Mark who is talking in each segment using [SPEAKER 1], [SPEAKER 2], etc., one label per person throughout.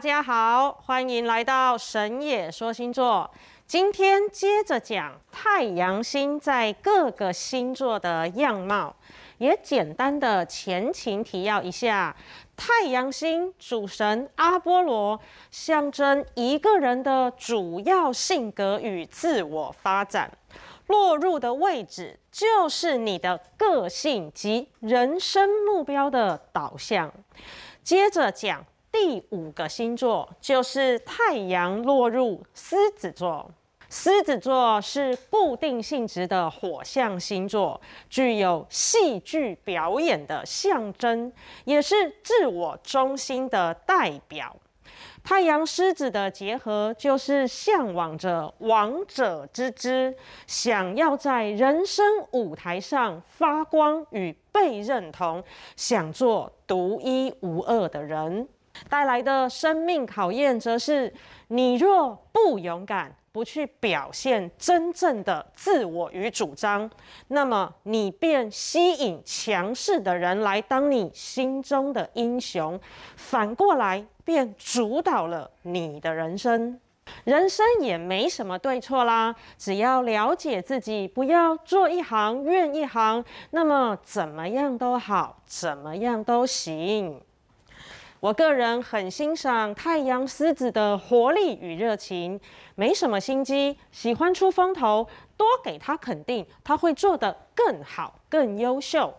[SPEAKER 1] 大家好，欢迎来到神野说星座。今天接着讲太阳星在各个星座的样貌，也简单的前情提要一下。太阳星主神阿波罗，象征一个人的主要性格与自我发展。落入的位置就是你的个性及人生目标的导向。接着讲第五个星座，就是太阳落入狮子座。狮子座是固定性质的火象星座，具有戏剧表演的象征，也是自我中心的代表。太阳狮子的结合，就是向往着王者之姿，想要在人生舞台上发光与被认同，想做独一无二的人。带来的生命考验，则是你若不勇敢，不去表现真正的自我与主张，那么你便吸引强势的人来当你心中的英雄，反过来便主导了你的人生。人生也没什么对错啦，只要了解自己，不要做一行怨一行，那么怎么样都好，怎么样都行。我个人很欣赏太阳狮子的活力与热情，没什么心机，喜欢出风头，多给他肯定，他会做得更好、更优秀。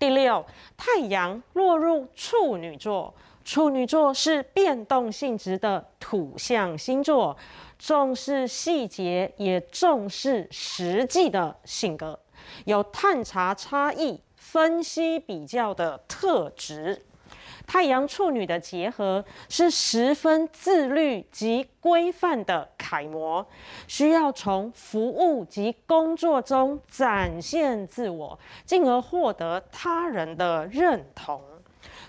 [SPEAKER 1] 第六，太阳落入处女座，处女座是变动性质的土象星座，重视细节，也重视实际的性格，有探查差异、分析比较的特质。太阳处女的结合是十分自律及规范的楷模，需要从服务及工作中展现自我，进而获得他人的认同。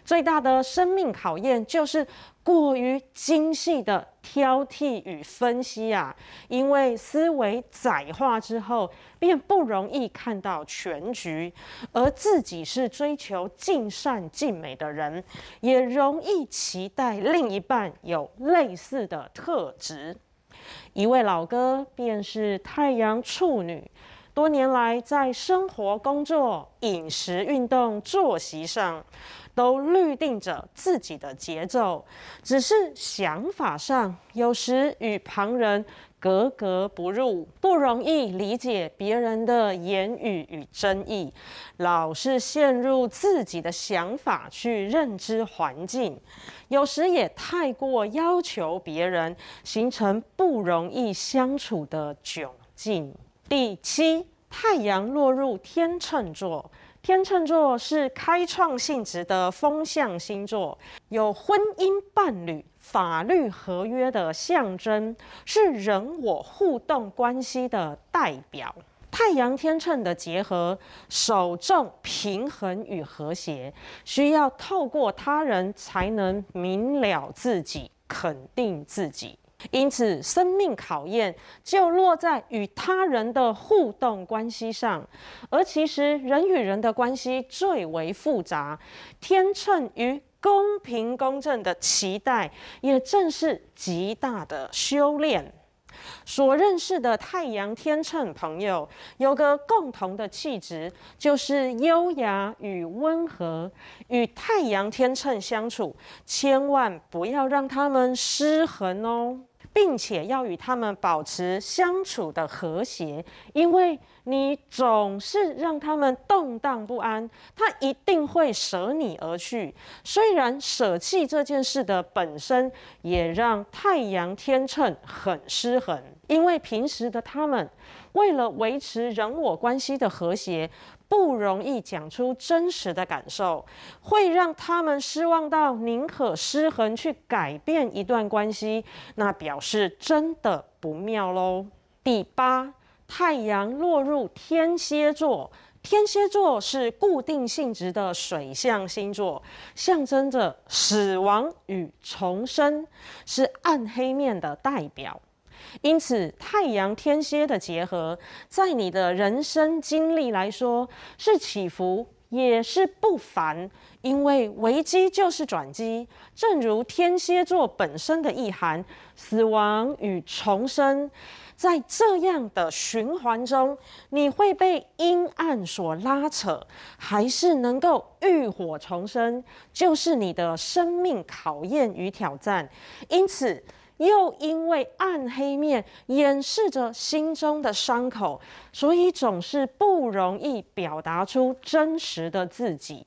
[SPEAKER 1] 最大的生命考验就是过于精细的挑剔与分析啊，因为思维窄化之后，便不容易看到全局，而自己是追求尽善尽美的人，也容易期待另一半有类似的特质。一位老哥便是太阳处女。多年来，在生活、工作、饮食、运动、作息上，都律定着自己的节奏，只是想法上有时与旁人格格不入，不容易理解别人的言语与争议，老是陷入自己的想法去认知环境，有时也太过要求别人，形成不容易相处的窘境。第七，太阳落入天秤座。天秤座是开创性质的风象星座，有婚姻伴侣、法律合约的象征，是人我互动关系的代表。太阳天秤的结合，首重平衡与和谐，需要透过他人才能明了自己，肯定自己。因此，生命考验就落在与他人的互动关系上，而其实人与人的关系最为复杂。天秤与公平公正的期待，也正是极大的修炼。所认识的太阳天秤朋友有个共同的气质，就是优雅与温和。与太阳天秤相处，千万不要让他们失衡哦。并且要与他们保持相处的和谐，因为你总是让他们动荡不安，他一定会舍你而去。虽然舍弃这件事的本身也让太阳天秤很失衡，因为平时的他们为了维持人我关系的和谐。不容易讲出真实的感受，会让他们失望到宁可失衡去改变一段关系，那表示真的不妙喽。第八，太阳落入天蝎座，天蝎座是固定性质的水象星座，象征着死亡与重生，是暗黑面的代表。因此，太阳天蝎的结合，在你的人生经历来说，是起伏也是不凡，因为危机就是转机。正如天蝎座本身的意涵，死亡与重生，在这样的循环中，你会被阴暗所拉扯，还是能够浴火重生，就是你的生命考验与挑战。因此，又因为暗黑面掩饰着心中的伤口，所以总是不容易表达出真实的自己。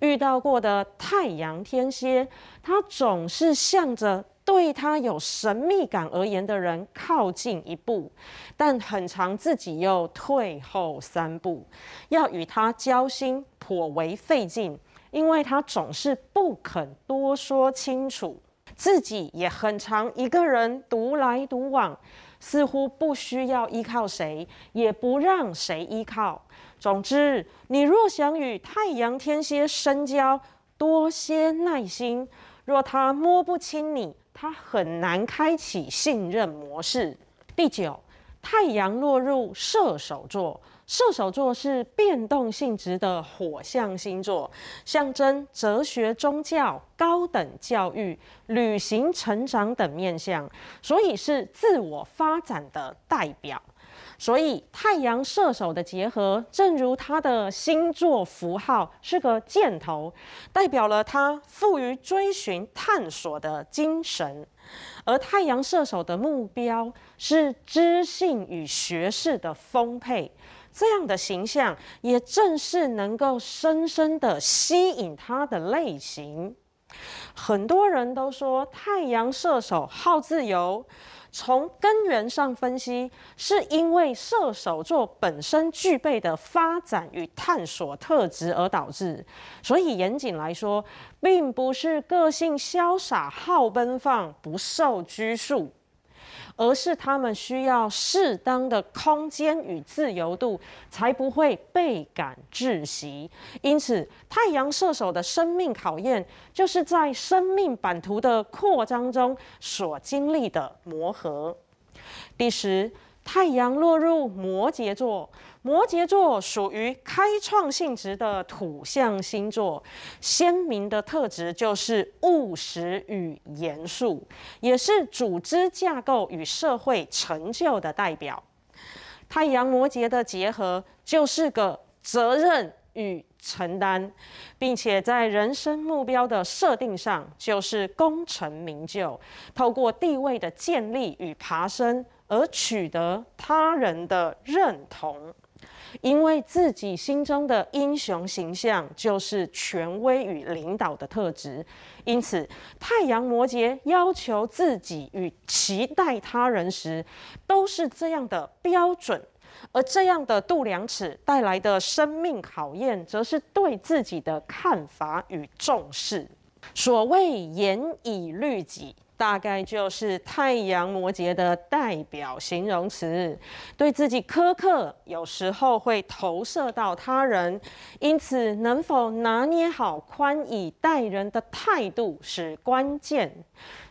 [SPEAKER 1] 遇到过的太阳天蝎，他总是向着对他有神秘感而言的人靠近一步，但很常自己又退后三步。要与他交心颇为费劲，因为他总是不肯多说清楚。自己也很常一个人独来独往，似乎不需要依靠谁，也不让谁依靠。总之，你若想与太阳天蝎深交，多些耐心。若他摸不清你，他很难开启信任模式。第九，太阳落入射手座。射手座是变动性质的火象星座，象征哲学、宗教、高等教育、旅行、成长等面向，所以是自我发展的代表。所以太阳射手的结合，正如他的星座符号是个箭头，代表了他富于追寻探索的精神。而太阳射手的目标是知性与学识的丰沛。这样的形象，也正是能够深深的吸引他的类型。很多人都说太阳射手好自由，从根源上分析，是因为射手座本身具备的发展与探索特质而导致。所以严谨来说，并不是个性潇洒、好奔放、不受拘束。而是他们需要适当的空间与自由度，才不会倍感窒息。因此，太阳射手的生命考验，就是在生命版图的扩张中所经历的磨合。第十，太阳落入摩羯座。摩羯座属于开创性质的土象星座，鲜明的特质就是务实与严肃，也是组织架构与社会成就的代表。太阳摩羯的结合就是个责任与承担，并且在人生目标的设定上就是功成名就，透过地位的建立与爬升而取得他人的认同。因为自己心中的英雄形象就是权威与领导的特质，因此太阳摩羯要求自己与期待他人时，都是这样的标准。而这样的度量尺带来的生命考验，则是对自己的看法与重视。所谓严以律己。大概就是太阳摩羯的代表形容词，对自己苛刻，有时候会投射到他人，因此能否拿捏好宽以待人的态度是关键，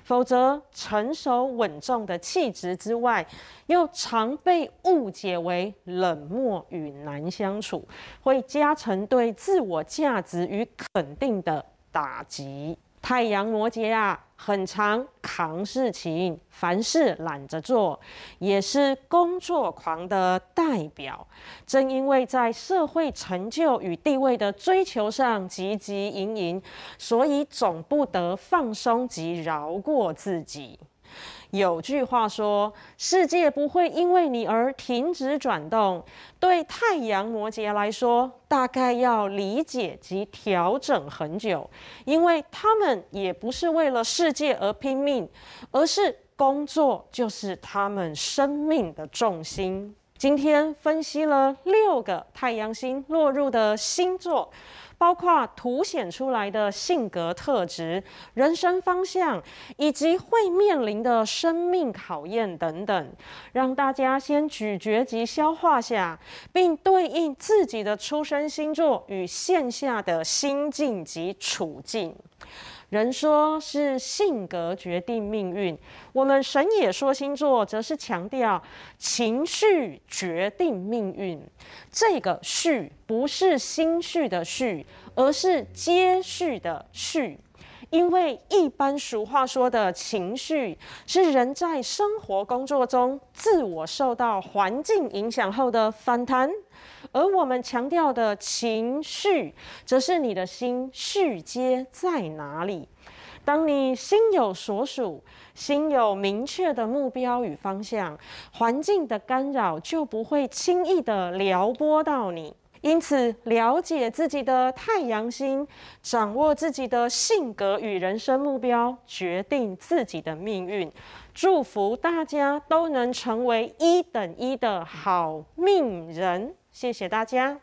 [SPEAKER 1] 否则成熟稳重的气质之外，又常被误解为冷漠与难相处，会加成对自我价值与肯定的打击。太阳摩羯啊，很常扛事情，凡事懒着做，也是工作狂的代表。正因为在社会成就与地位的追求上汲汲营营，所以总不得放松及饶过自己。有句话说：“世界不会因为你而停止转动。”对太阳摩羯来说，大概要理解及调整很久，因为他们也不是为了世界而拼命，而是工作就是他们生命的重心。今天分析了六个太阳星落入的星座。包括凸显出来的性格特质、人生方向，以及会面临的生命考验等等，让大家先咀嚼及消化下，并对应自己的出生星座与现下的心境及处境。人说是性格决定命运，我们神野说星座则是强调情绪决定命运。这个序不是心绪的绪，而是接续的续。因为一般俗话说的情绪是人在生活工作中自我受到环境影响后的反弹。而我们强调的情绪，则是你的心绪接在哪里。当你心有所属，心有明确的目标与方向，环境的干扰就不会轻易的撩拨到你。因此，了解自己的太阳星，掌握自己的性格与人生目标，决定自己的命运。祝福大家都能成为一等一的好命人。谢谢大家。